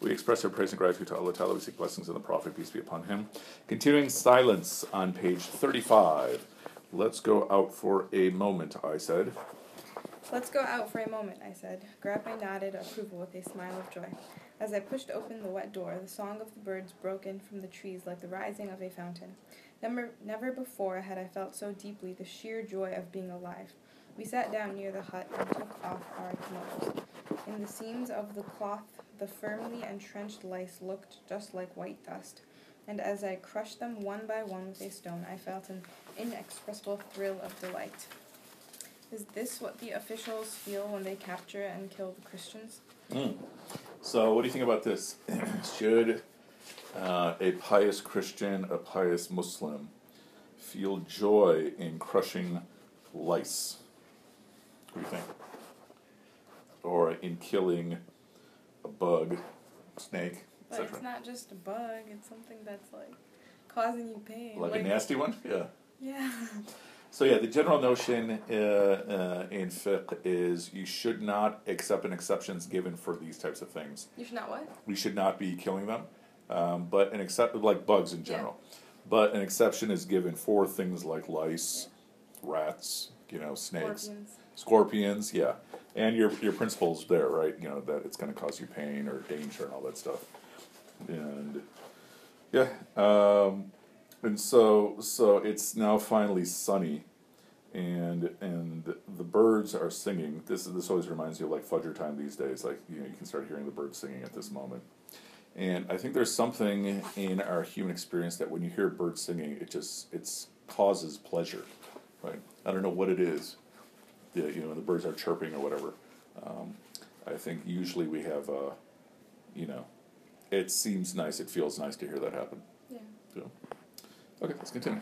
We express our praise and gratitude to Allah Ta'ala. We seek blessings on the Prophet, peace be upon him. Continuing silence on page 35. Let's go out for a moment, I said. Let's go out for a moment, I said. Garrpe nodded approval with a smile of joy. As I pushed open the wet door, the song of the birds broke in from the trees like the rising of a fountain. Never, never before had I felt so deeply the sheer joy of being alive. We sat down near the hut and took off our kimonos. In the seams of the cloth, the firmly entrenched lice looked just like white dust, and as I crushed them one by one with a stone, I felt an inexpressible thrill of delight. Is this what the officials feel when they capture and kill the Christians? Mm. So, what do you think about this? Should uh, a pious Christian, a pious Muslim, feel joy in crushing lice? What do you think? Or in killing a bug, snake, But etc. it's not just a bug, it's something that's like causing you pain. Like, a nasty one? Yeah. Yeah. So yeah, the general notion uh, uh, in fiqh is you should not accept an exceptions given for these types of things. You should not what? We should not be killing them, um, but an except like bugs in general. But an exception is given for things like lice, rats, you know, snakes, Scorpions. Scorpions. Yeah, and your your principles there, right? You know that it's going to cause you pain or danger and all that stuff. And yeah, um, and so so it's now finally sunny, and and the birds are singing. This this always reminds you of like Fajr time these days. Like you know you can start hearing the birds singing at this moment. And I think there's something in our human experience that when you hear birds singing, it just it's causes pleasure, right? I don't know what it is. The, you know the birds are chirping or whatever. Um, I think usually we have a, you know, it seems nice. It feels nice to hear that happen. Yeah. So, okay, let's continue.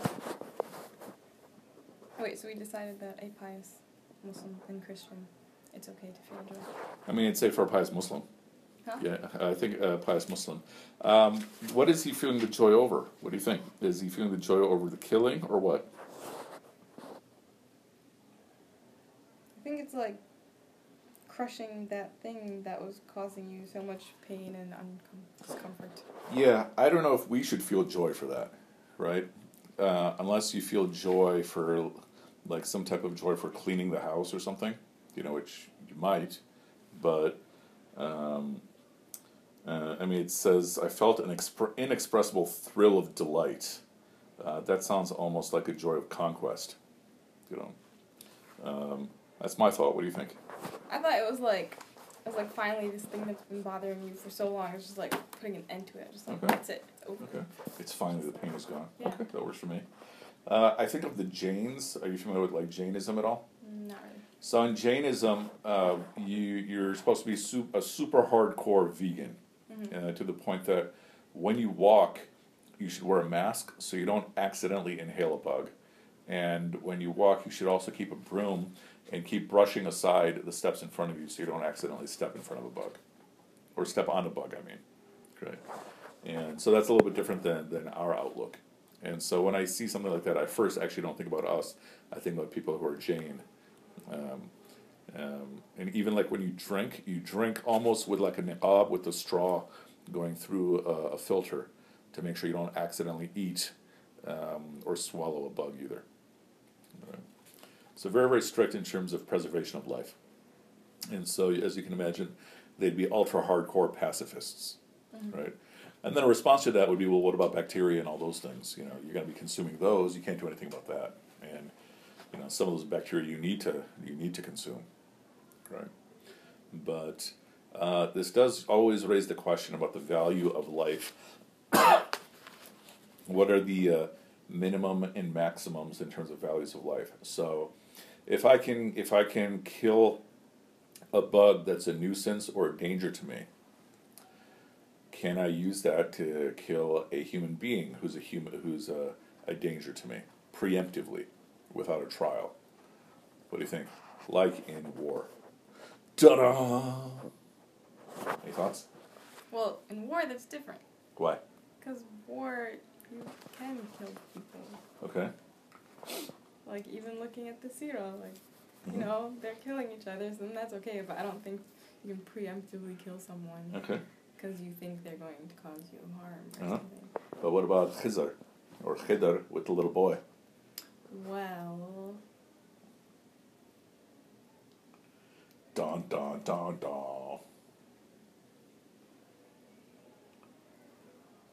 Wait, so we decided that a pious Muslim and Christian, it's okay to feel joy. I mean, it's safe for a pious Muslim. Huh? Yeah, I think a pious Muslim. Um, what is he feeling the joy over? What do you think? Is he feeling the joy over the killing or what? I think it's like crushing that thing that was causing you so much pain and uncom- discomfort. Yeah, I don't know if we should feel joy for that, right? Uh, unless you feel joy for, like, some type of joy for cleaning the house or something, you know, which you might, but, um, uh, I mean, it says, I felt an expr- inexpressible thrill of delight. Uh, that sounds almost like a joy of conquest, you know. Um, that's my thought. What do you think? I thought it was like, it was like finally this thing that's been bothering you for so long. It's just like putting an end to it. Just like Okay. that's it. Over. Okay. It's finally the pain is gone. Yeah. Okay, that works for me. Uh, I think of the Jains. Are you familiar with like Jainism at all? Not really. So in Jainism, uh, you you're supposed to be su- a super hardcore vegan, Mhm. uh, to the point that when you walk, you should wear a mask so you don't accidentally inhale a bug, and when you walk, you should also keep a broom and keep brushing aside the steps in front of you so you don't accidentally step in front of a bug, or step on a bug. I mean, right? And so that's a little bit different than than our outlook. And so when I see something like that, I first actually don't think about us. I think about people who are Jain. Um, um, and even like when you drink, you drink almost with like a niqab with the straw going through a, a filter to make sure you don't accidentally eat um, or swallow a bug either. So very very strict in terms of preservation of life. And so as you can imagine, they'd be ultra hardcore pacifists, Mhm. right? And then a response to that would be, well, what about bacteria and all those things? You know, you're going to be consuming those. You can't do anything about that. And you know, some of those bacteria you need to you need to consume, right? But uh, this does always raise the question about the value of life. what are the uh, minimum and maximums in terms of values of life? So, if I can if I can kill a bug that's a nuisance or a danger to me, can I use that to kill a human being who's a human who's a, a danger to me preemptively without a trial? What do you think? Like in war. Ta-da! Any thoughts? Well, in war, that's different. Why? Because war, you can kill people. Okay. Like, even looking at the Sira, like, You Mhm. know, they're killing each other, so that's okay. But I don't think you can preemptively kill someone Okay. because you think they're going to cause you harm or Uh-huh. something. But what about Khizr or Khidr with the little boy? Well, Dun dun dun dun.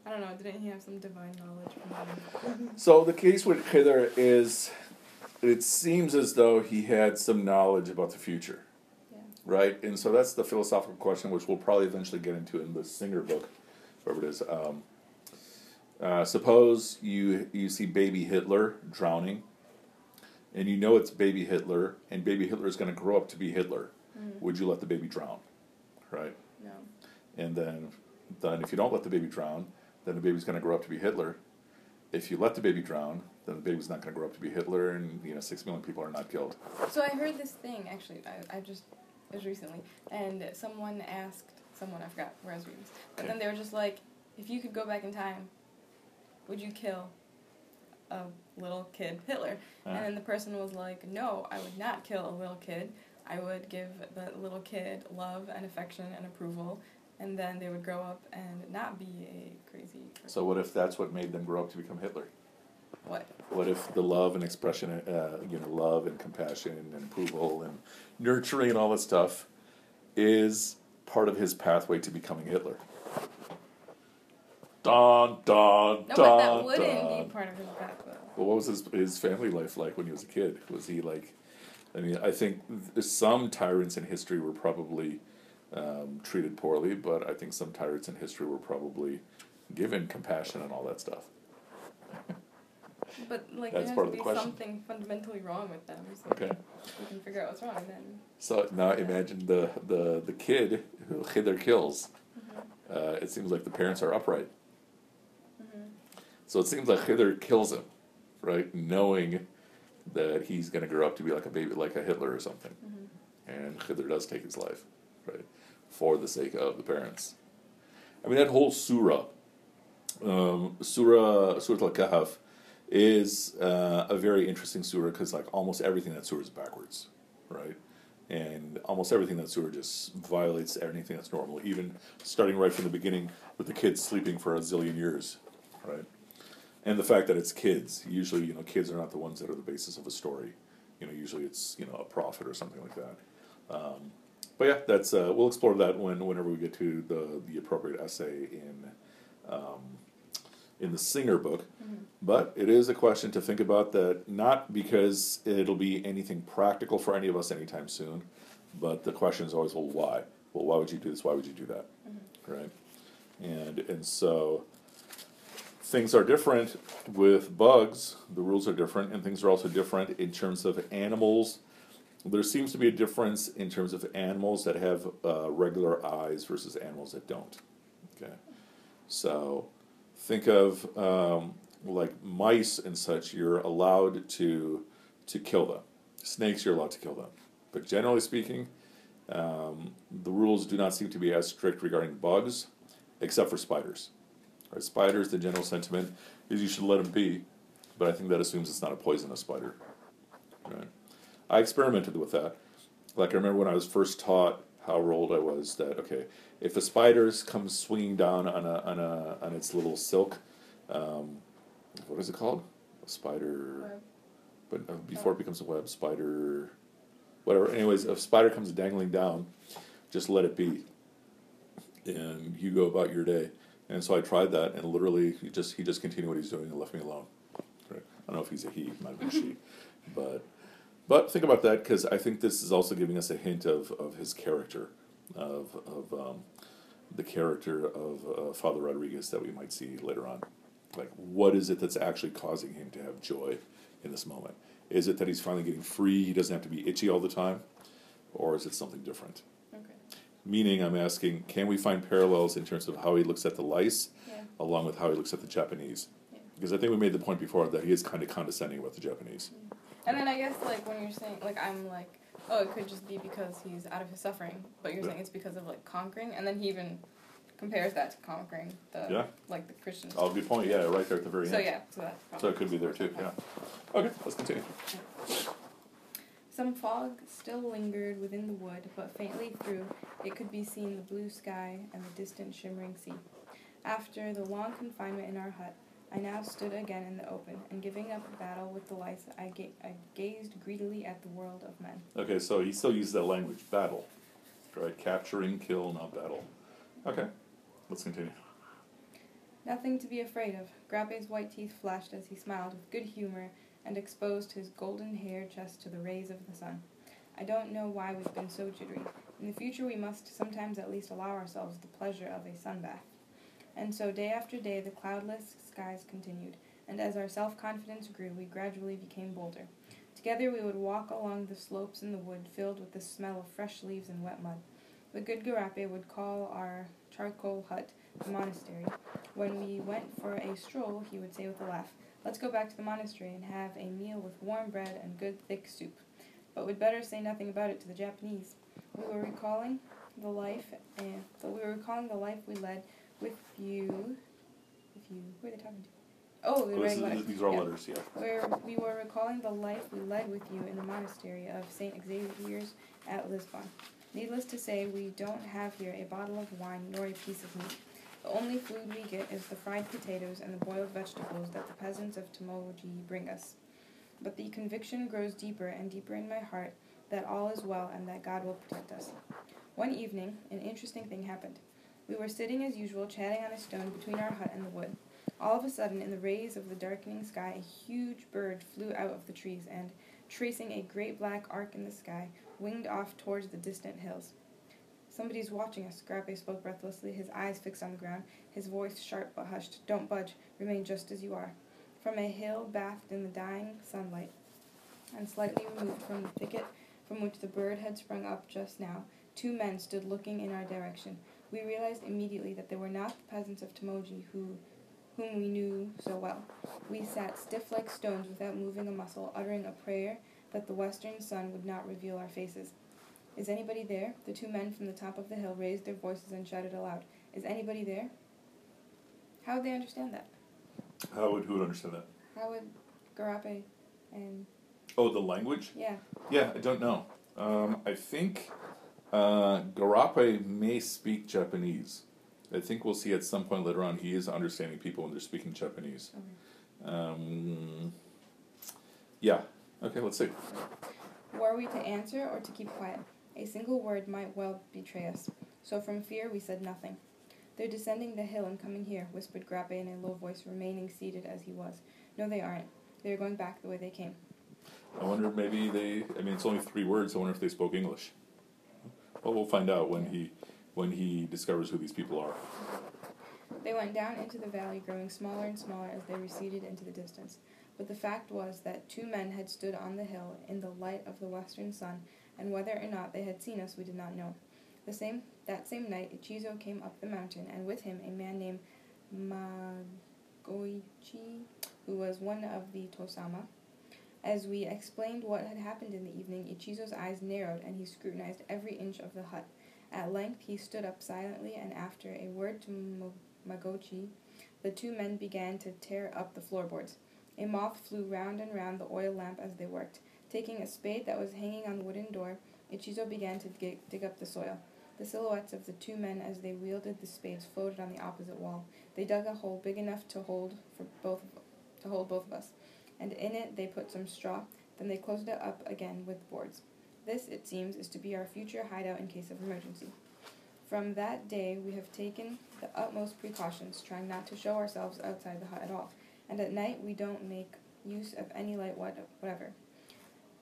I don't know. Didn't he have some divine knowledge? So the case with Khidr is, it seems as though he had some knowledge about the future, Yeah. right? And so that's the philosophical question, which we'll probably eventually get into in the Singer book, wherever it is. Um, uh, suppose you you see baby Hitler drowning, and you know it's baby Hitler, and baby Hitler is going to grow up to be Hitler. Mm, Would you let the baby drown, right? no. And then, then if you don't let the baby drown, then the baby's going to grow up to be Hitler. If you let the baby drown, the baby's not going to grow up to be Hitler, and you know six million people are not killed. So I heard this thing actually. I, I just it was recently, and someone asked someone I forgot where I was reading this, but then they were just like, if you could go back in time, would you kill a little kid Hitler? Uh, And then the person was like, no, I would not kill a little kid. I would give the little kid love and affection and approval, and then they would grow up and not be a crazy person. so what if that's what made them grow up to become Hitler? What? What if the love and expression, uh, you know, love and compassion and approval and nurturing and all that stuff, is part of his pathway to becoming Hitler? Dun dun No, but that wouldn't be part of his pathway. Well, what was his his family life like when he was a kid? Was he like? I mean, I think th- some tyrants in history were probably um, treated poorly, but I think some tyrants in history were probably given compassion and all that stuff. But like That's there part has of to the be question. something fundamentally wrong with them. So Okay. we can figure out what's wrong. Then So now imagine the the the kid who Khidr kills. Uh, it seems like the parents are upright. Mhm. So it seems like Khidr kills him, right, knowing that he's going to grow up to be like a baby, like a Hitler or something. Mhm. and Khidr does take his life, right, for the sake of the parents. I mean, that whole surah, um, surah, surah al-Kahf, is uh, a very interesting surah because like almost everything in that surah is backwards, right, and almost everything in that surah just violates anything that's normal, even starting right from the beginning with the kids sleeping for a zillion years, right, and the fact that it's kids. Usually, you know, kids are not the ones that are the basis of a story. You know, usually it's you know a prophet or something like that. Um, but yeah, that's uh, we'll explore that when whenever we get to the the appropriate essay in um, in the Singer book. But it is a question to think about that not because it'll be anything practical for any of us anytime soon, but the question is always, well, why? Well, why would you do this? Why would you do that? Right? And and so things are different with bugs. The rules are different, and things are also different in terms of animals. There seems to be a difference in terms of animals that have uh, regular eyes versus animals that don't. Okay, so think of um, like mice and such. You're allowed to to kill them. Snakes, you're allowed to kill them, but generally speaking, um, the rules do not seem to be as strict regarding bugs, except for spiders. Right, spiders, the general sentiment is you should let them be, but I think that assumes it's not a poisonous spider. Right. I experimented with that. Like I remember when I was first taught how old I was that okay, if a spider comes swinging down on a on a on its little silk, um, what is it called? A spider. Web. But uh, before it becomes a web, spider, whatever. Anyways, if a spider comes dangling down, just let it be, and you go about your day. And so I tried that, and literally, he just he just continued what he's doing and left me alone. Right? I don't know if he's a he, might have been a she, but but think about that because I think this is also giving us a hint of, of his character, of of um, the character of uh, Father Rodrigues that we might see later on. Like, what is it that's actually causing him to have joy in this moment? Is it that he's finally getting free? He doesn't have to be itchy all the time, or is it something different? Okay. Meaning, I'm asking, can we find parallels in terms of how he looks at the lice, Yeah. along with how he looks at the Japanese? Yeah. Because I think we made the point before that he is kind of condescending about the Japanese. And then I guess like when you're saying like I'm like oh it could just be because he's out of his suffering, but you're Yeah. saying it's because of like conquering, and then he even compares that to conquering the Yeah. like the Christians. Oh, good point. Yeah, right there at the very so end. So yeah, so that's So it could be there too. Yeah. Okay, let's continue. Some fog still lingered within the wood, but faintly through it could be seen the blue sky and the distant shimmering sea. After the long confinement in our hut, I now stood again in the open, and giving up the battle with the lice, I, ga- I gazed greedily at the world of men. Okay, so he still uses that language, battle, right? Capturing, kill, not battle. Okay, let's continue. Nothing to be afraid of. Garrpe's white teeth flashed as he smiled with good humor and exposed his golden hair chest to the rays of the sun. I don't know why we've been so jittery. In the future, we must sometimes at least allow ourselves the pleasure of a sun bath. And so, day after day, the cloudless skies continued, and as our self confidence grew, we gradually became bolder. Together, we would walk along the slopes in the wood filled with the smell of fresh leaves and wet mud. The good Garrpe would call our charcoal hut the monastery. When we went for a stroll, he would say with a laugh, Let's go back to the monastery and have a meal with warm bread and good thick soup. But we'd better say nothing about it to the Japanese. We were recalling the life, and but we were recalling the life we led with you. With you, who are they talking to? Oh, they're Oh, writing is- letters. these are all Yeah. letters, yeah. Where we were recalling the life we led with you in the monastery of St. Xavier's at Lisbon. Needless to say, we don't have here a bottle of wine nor a piece of meat. The only food we get is the fried potatoes and the boiled vegetables that the peasants of Tomogi bring us. But the conviction grows deeper and deeper in my heart that all is well and that God will protect us. One evening, an interesting thing happened. We were sitting as usual, chatting on a stone between our hut and the wood. All of a sudden, in the rays of the darkening sky, a huge bird flew out of the trees and, tracing a great black arc in the sky, winged off towards the distant hills. Somebody's watching us, Garrpe spoke breathlessly, his eyes fixed on the ground, his voice sharp but hushed. Don't budge, remain just as you are. From a hill bathed in the dying sunlight, and slightly removed from the thicket from which the bird had sprung up just now, two men stood looking in our direction. We realized immediately that they were not the peasants of Tomogi who whom we knew so well. We sat stiff like stones without moving a muscle, uttering a prayer that the western sun would not reveal our faces. Is anybody there? The two men from the top of the hill raised their voices and shouted aloud. Is anybody there? How would they understand that? How would who would understand that? How would Garrpe and Oh, the language? yeah, Yeah, I don't know. Um, I think uh, Garrpe may speak Japanese. I think we'll see at some point later on he is understanding people when they're speaking Japanese. Um, yeah. Okay, let's see. were we to answer or to keep quiet? A single word might well betray us. So from fear we said nothing. They're descending the hill and coming here, whispered Garrpe in a low voice, remaining seated as he was. No, they aren't. They're going back the way they came. I wonder if maybe they. I mean, it's only three words. I wonder if they spoke English. Well, we'll find out when he when he discovers who these people are. They went down into the valley, growing smaller and smaller as they receded into the distance. But the fact was that two men had stood on the hill in the light of the western sun, and whether or not they had seen us we did not know. The same that same night, Ichizo came up the mountain, and with him a man named Magoichi, who was one of the Tosama. As we explained what had happened in the evening, Ichizo's eyes narrowed, and he scrutinized every inch of the hut. At length he stood up silently, and after a word to Mo- Magochi, the two men began to tear up the floorboards. A moth flew round and round the oil lamp as they worked. Taking a spade that was hanging on the wooden door, Ichizo began to dig, dig up the soil. The silhouettes of the two men as they wielded the spades floated on the opposite wall. They dug a hole big enough to hold for both to hold both of us, and in it they put some straw. Then they closed it up again with boards. This, it seems, is to be our future hideout in case of emergency. From that day, we have taken the utmost precautions, trying not to show ourselves outside the hut at all, and at night we don't make use of any light whatever.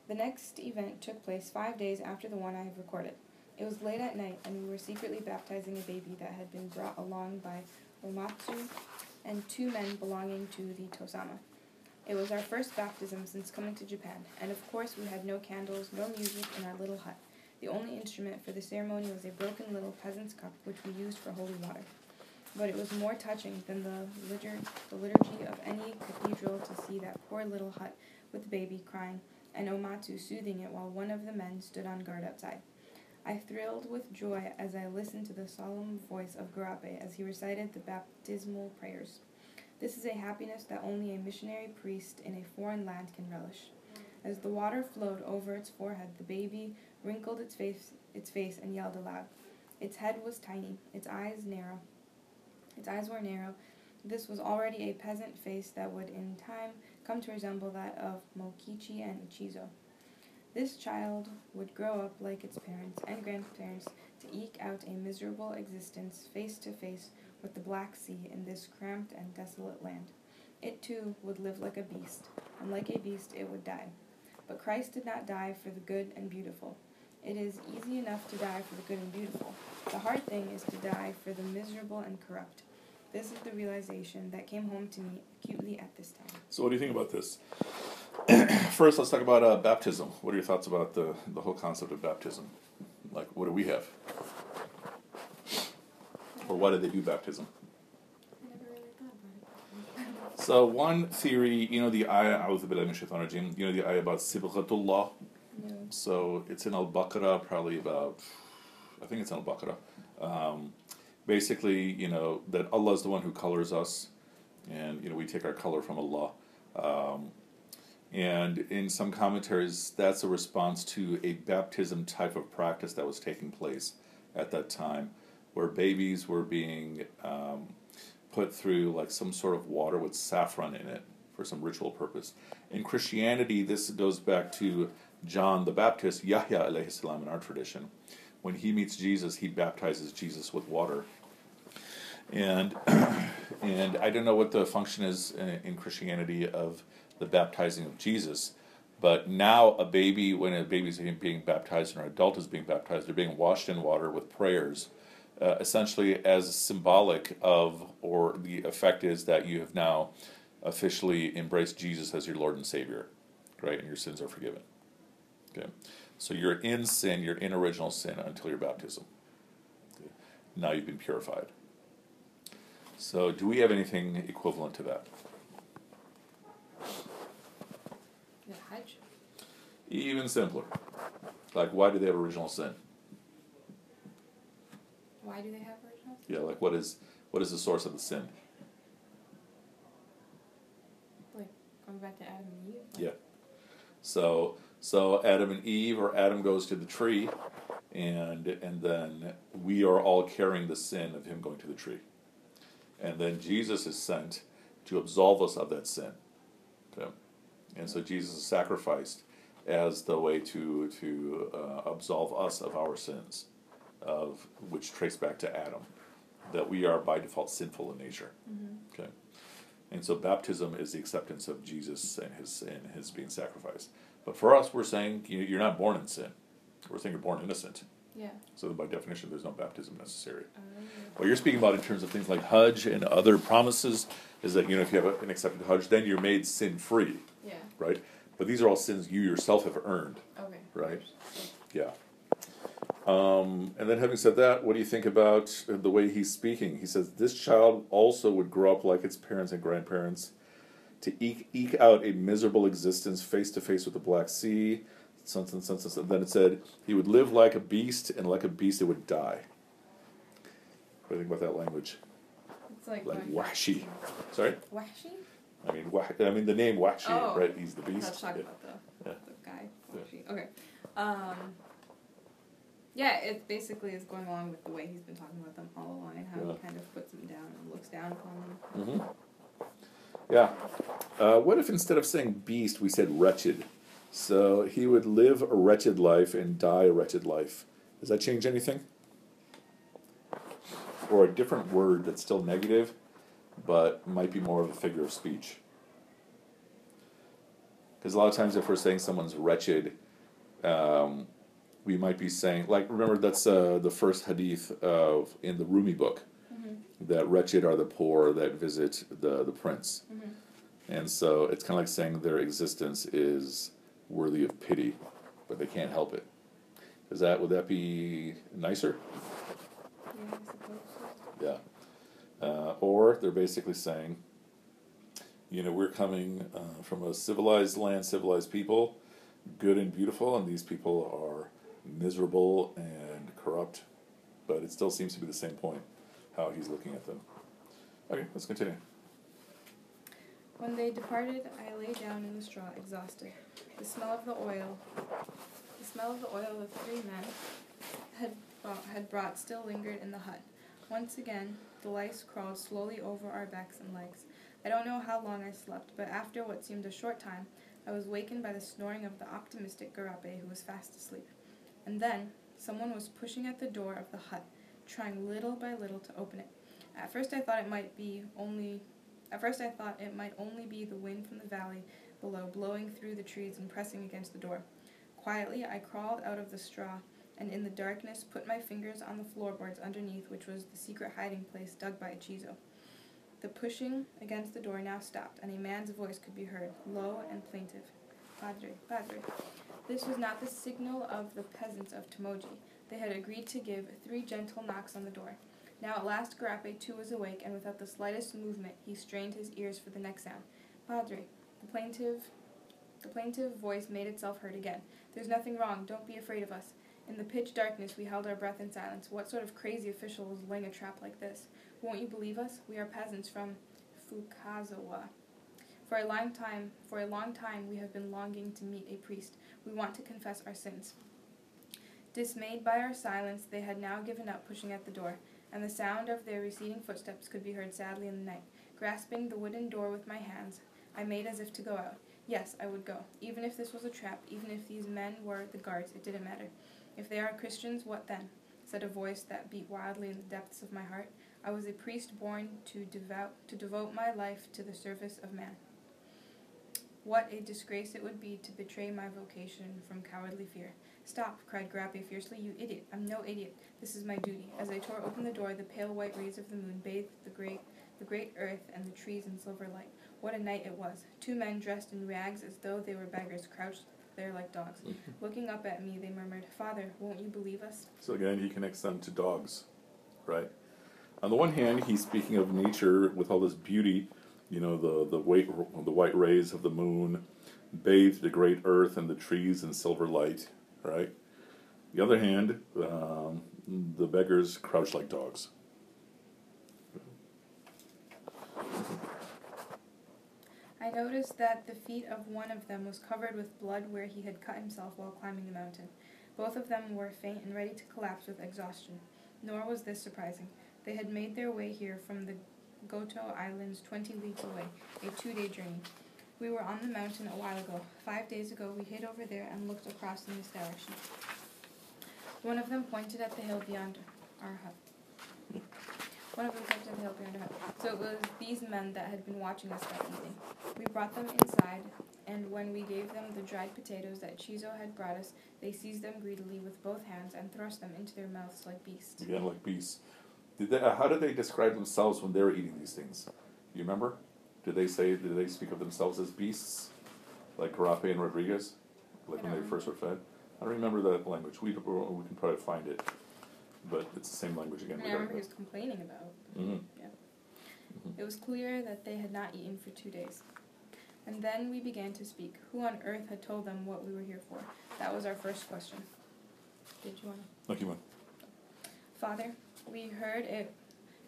The next event took place five days after the one I have recorded. It was late at night, and we were secretly baptizing a baby that had been brought along by Omatsu and two men belonging to the Tosama. It was our first baptism since coming to Japan, and of course we had no candles, no music in our little hut. The only instrument for the ceremony was a broken little peasant's cup, which we used for holy water. But it was more touching than the, litur- the liturgy of any cathedral to see that poor little hut with the baby crying, and Omatsu soothing it while one of the men stood on guard outside. I thrilled with joy as I listened to the solemn voice of Garrpe as he recited the baptismal prayers. This is a happiness that only a missionary priest in a foreign land can relish. As the water flowed over its forehead, the baby wrinkled its face, its face and yelled aloud. Its head was tiny, its eyes narrow. Its eyes were narrow. This was already a peasant face that would in time come to resemble that of Mokichi and Ichizo. This child would grow up like its parents and grandparents to eke out a miserable existence face to face with the Black Sea in this cramped and desolate land. It too would live like a beast, and like a beast it would die. But Christ did not die for the good and beautiful. It is easy enough to die for the good and beautiful. The hard thing is to die for the miserable and corrupt. This is the realization that came home to me acutely at this time. So, what do you think about this? First, let's talk about uh, baptism. What are your thoughts about the, the whole concept of baptism? Like, what do we have? or why did they do baptism? So one theory, you know the ayah, rajim, you know the ayah about Sibghatullah? So it's in Al-Baqarah, probably about, I think it's in Al-Baqarah. Um, basically, you know, that Allah is the one who colors us, and, you know, we take our color from Allah. Um, and in some commentaries, that's a response to a baptism type of practice that was taking place at that time where babies were being um, put through like some sort of water with saffron in it for some ritual purpose. In Christianity, this goes back to John the Baptist, Yahya alayhi salam in our tradition. When he meets Jesus, he baptizes Jesus with water. And and I don't know what the function is in, in Christianity of the baptizing of Jesus, but now a baby, when a baby is being baptized or an adult is being baptized, they're being washed in water with prayers, uh, essentially as symbolic of, or the effect is that you have now officially embraced Jesus as your Lord and Savior, right? And your sins are forgiven. Okay, so you're in sin, you're in original sin until your baptism. Okay. Now you've been purified. So, do we have anything equivalent to that? The Hajj? Even simpler. Like, why do they have original sin? Why do they have original? Yeah, like what is what is the source of the sin? Like, going back to Adam and Eve? Like, Yeah. So so Adam and Eve, or Adam goes to the tree, and and then we are all carrying the sin of him going to the tree, and then Jesus is sent to absolve us of that sin. Okay, and so Jesus is sacrificed as the way to to uh, absolve us of our sins, of which trace back to Adam, that we are by default sinful in nature. Okay. And so baptism is the acceptance of Jesus and his and his being sacrificed. But for us, we're saying you- you're not born in sin. We're saying you're born innocent. Yeah. So by definition, there's no baptism necessary. Um, What you're speaking about in terms of things like Hajj and other promises is that you know if you have an accepted Hajj, then you're made sin free, yeah. right? But these are all sins you yourself have earned, Okay. right? Yeah. Um, and then having said that, what do you think about the way he's speaking? He says this child also would grow up like its parents and grandparents, to eke, eke out a miserable existence face to face with the Black Sea. Something, something, something. Then it said he would live like a beast, and like a beast, it would die. What do you think about that language? It's like, Like Wahshi. Sorry, Wahshi? I mean, wah- I mean the name Wahshi, Oh. right? He's the beast. talking Yeah. about the, Yeah. the guy. Yeah. Wahshi. Okay. Um, yeah, it basically is going along with the way he's been talking about them all along and how Yeah. he kind of puts them down and looks down upon them. hmm Yeah. Uh, what if instead of saying beast, we said wretched? So he would live a wretched life and die a wretched life. Does that change anything? Or a different word that's still negative, but might be more of a figure of speech? Because a lot of times, if we're saying someone's wretched, um, we might be saying, like, remember that's uh, the first hadith of in the Rumi book that wretched are the poor that visit the, the prince. And so it's kind of like saying their existence is worthy of pity, but they can't help it. Is that would that be nicer? Yeah, I suppose. Yeah. Uh, or they're basically saying, you know, we're coming uh, from a civilized land, civilized people, good and beautiful, and these people are miserable and corrupt. But it still seems to be the same point, how he's looking at them. Okay, let's continue. When they departed, I lay down in the straw, exhausted. The smell of the oil, the smell of the oil the three men had brought, had brought still lingered in the hut. Once again, the lice crawled slowly over our backs and legs. I don't know how long I slept, but after what seemed a short time, I was wakened by the snoring of the optimistic Garrpe, who was fast asleep. And then, someone was pushing at the door of the hut, trying little by little to open it. At first I thought it might be only at first I thought it might only be the wind from the valley below blowing through the trees and pressing against the door. Quietly I crawled out of the straw and in the darkness put my fingers on the floorboards underneath which was the secret hiding place dug by Ichizo. The pushing against the door now stopped, and a man's voice could be heard, low and plaintive. Padre, Padre. This was not the signal of the peasants of Tomogi. They had agreed to give three gentle knocks on the door. Now at last Garrpe too was awake, and without the slightest movement he strained his ears for the next sound. Padre, the plaintive the plaintive voice made itself heard again. There's nothing wrong, don't be afraid of us. In the pitch darkness we held our breath in silence. What sort of crazy official was laying a trap like this? Won't you believe us? We are peasants from Fukazawa. For a long time for a long time we have been longing to meet a priest. We want to confess our sins. Dismayed by our silence, they had now given up pushing at the door and the sound of their receding footsteps could be heard sadly in the night. Grasping the wooden door with my hands, I made as if to go out. Yes, I would go. Even if this was a trap, even if these men were the guards, it didn't matter. If they are Christians, what then? said a voice that beat wildly in the depths of my heart. I was a priest born to devout to devote my life to the service of man. What a disgrace it would be to betray my vocation from cowardly fear. Stop, cried Garrpe fiercely. You idiot. I'm no idiot. This is my duty. As I tore open the door, the pale white rays of the moon bathed the great the great earth and the trees in silver light. What a night it was. Two men dressed in rags as though they were beggars crouched there like dogs. Looking up at me, they murmured, Father, won't you believe us? So again, he connects them to dogs, right? On the one hand, he's speaking of nature with all this beauty, you know, the the white the white rays of the moon bathed the great earth and the trees in silver light, right? The other hand, um, the beggars crouch like dogs. I noticed that the feet of one of them was covered with blood where he had cut himself while climbing the mountain. Both of them were faint and ready to collapse with exhaustion. Nor was this surprising. They had made their way here from the Goto Islands twenty leagues away, a two-day journey. We were on the mountain a while ago. Five days ago we hid over there and looked across in this direction. One of them pointed at the hill beyond our hut. One of them pointed at the hill beyond our hut. So it was these men that had been watching us that evening. We brought them inside, and when we gave them the dried potatoes that Ichizo had brought us, they seized them greedily with both hands and thrust them into their mouths like beasts. Again, like beasts. Did they, uh, how did they describe themselves when they were eating these things? Do you remember? Did they say? Did they speak of themselves as beasts, like Garrpe and Rodrigues, like when they first were fed? I don't remember that language. We we can probably find it, but it's the same language again. I remember he was complaining about. hmm It was clear that they had not eaten for two days. And then we began to speak. Who on earth had told them what we were here for? That was our first question. Did you want to? Lucky one. Father, we heard it.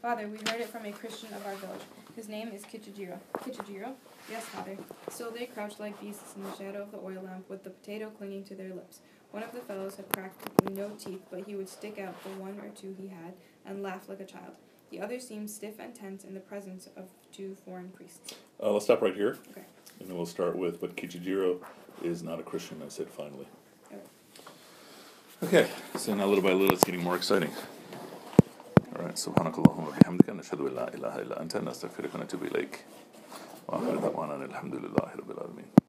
Father, we heard it from a Christian of our village. His name is Kichijiro. Kichijiro? Yes, father. Still they crouched like beasts in the shadow of the oil lamp, with the potato clinging to their lips. One of the fellows had practically no teeth, but he would stick out the one or two he had and laugh like a child. The other seemed stiff and tense in the presence of two foreign priests. Uh, let's stop right here. Okay. And then we'll start with, but Kichijiro is not a Christian, I said finally. Okay, Okay, so now little by little it's getting more exciting. Alright, سبحانك اللهم وبحمدك نشهد أن لا إله إلا أنت نستغفرك ونتوب إليك وآخر دعوانا الحمد لله رب العالمين